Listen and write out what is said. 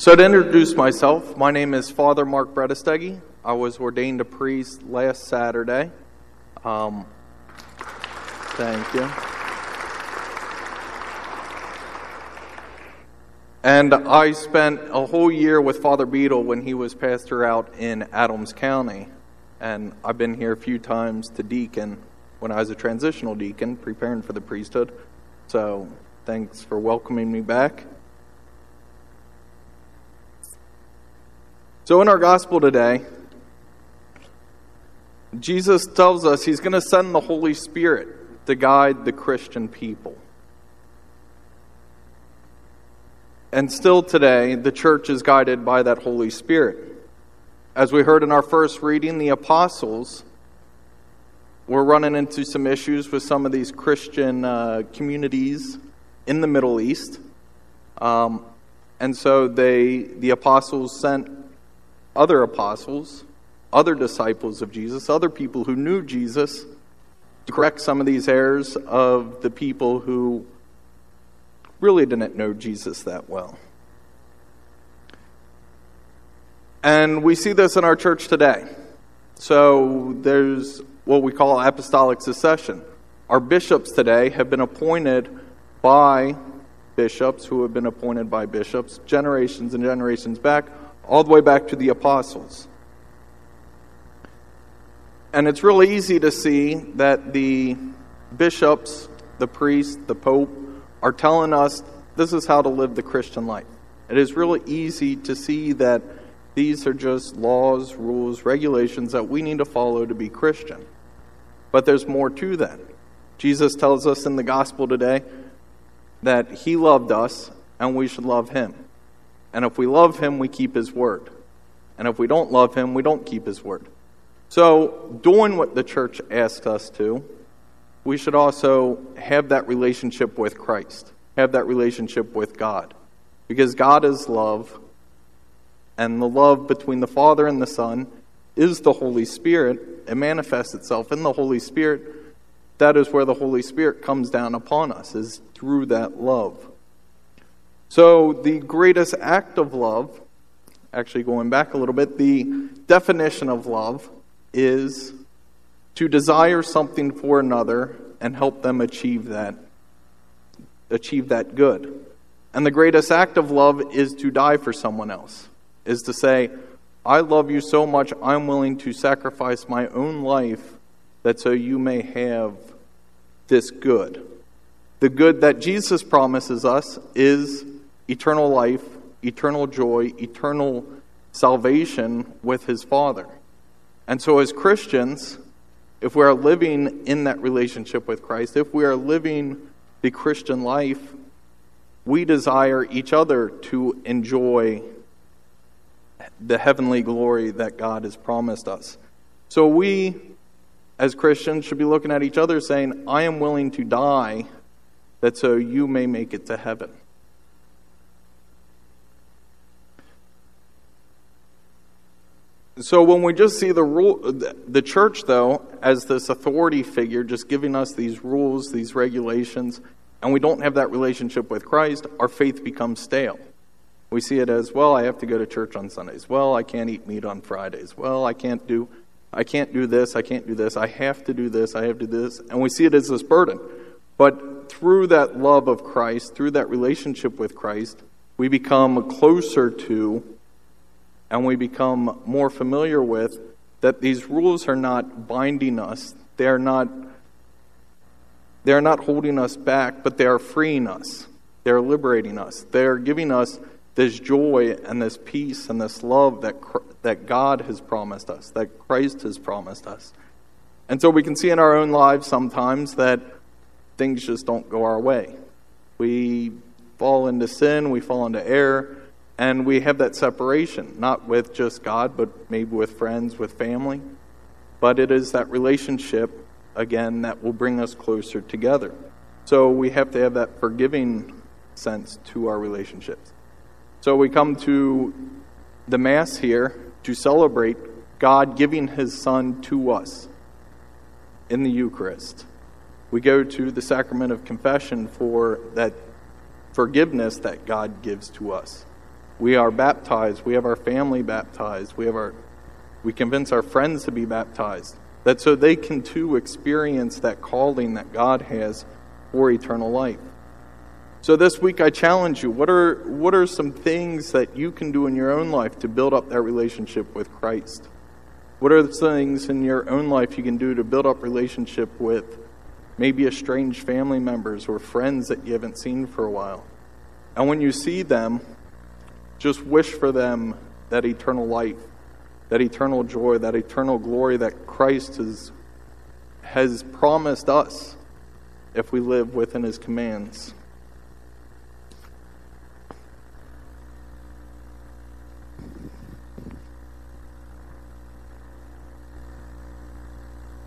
So, to introduce myself, my name is Father Mark Bredesteggy. I was ordained a priest last Saturday. Um, thank you. And I spent a whole year with Father Beadle when he was pastor out in Adams County. And I've been here a few times to deacon when I was a transitional deacon, preparing for the priesthood. So, thanks for welcoming me back. So, in our gospel today, Jesus tells us he's going to send the Holy Spirit to guide the Christian people. And still today, the church is guided by that Holy Spirit. As we heard in our first reading, the apostles were running into some issues with some of these Christian uh, communities in the Middle East. Um, and so they, the apostles sent other apostles, other disciples of Jesus, other people who knew Jesus to correct some of these errors of the people who really didn't know Jesus that well. And we see this in our church today. So there's what we call apostolic succession. Our bishops today have been appointed by bishops who have been appointed by bishops generations and generations back all the way back to the apostles. And it's really easy to see that the bishops, the priests, the pope are telling us this is how to live the Christian life. It is really easy to see that these are just laws, rules, regulations that we need to follow to be Christian. But there's more to that. Jesus tells us in the gospel today that he loved us and we should love him. And if we love him, we keep his word. And if we don't love him, we don't keep his word. So, doing what the church asks us to, we should also have that relationship with Christ, have that relationship with God. Because God is love, and the love between the Father and the Son is the Holy Spirit. It manifests itself in the Holy Spirit. That is where the Holy Spirit comes down upon us, is through that love. So, the greatest act of love, actually going back a little bit, the definition of love is to desire something for another and help them achieve that achieve that good. And the greatest act of love is to die for someone else. Is to say, I love you so much I'm willing to sacrifice my own life that so you may have this good. The good that Jesus promises us is eternal life, eternal joy, eternal salvation with his Father. And so, as Christians, if we are living in that relationship with Christ, if we are living the Christian life, we desire each other to enjoy the heavenly glory that God has promised us. So, we, as Christians, should be looking at each other saying, I am willing to die that so you may make it to heaven. So when we just see the rule, the church though as this authority figure, just giving us these rules, these regulations, and we don't have that relationship with Christ, our faith becomes stale. We see it as well. I have to go to church on Sundays. Well, I can't eat meat on Fridays. Well, I can't do, I can't do this. I can't do this. I have to do this. I have to do this, and we see it as this burden. But through that love of Christ, through that relationship with Christ, we become closer to and we become more familiar with that these rules are not binding us. They are not they are not holding us back, but they are freeing us. They are liberating us. They are giving us this joy and this peace and this love that that God has promised us, that Christ has promised us. And so we can see in our own lives sometimes that things just don't go our way. We fall into sin, we fall into error, and we have that separation, not with just God, but maybe with friends, with family. But it is that relationship, again, that will bring us closer together. So we have to have that forgiving sense to our relationships. So we come to the Mass here to celebrate God giving His Son to us in the Eucharist. We go to the sacrament of confession for that forgiveness that God gives to us. We are baptized, we have our family baptized, we have our we convince our friends to be baptized, that so they can too experience that calling that God has for eternal life. So this week I challenge you, what are what are some things that you can do in your own life to build up that relationship with Christ? What are the things in your own life you can do to build up relationship with maybe estranged family members or friends that you haven't seen for a while? And when you see them, just wish for them that eternal life, that eternal joy, that eternal glory that Christ has, has promised us if we live within his commands.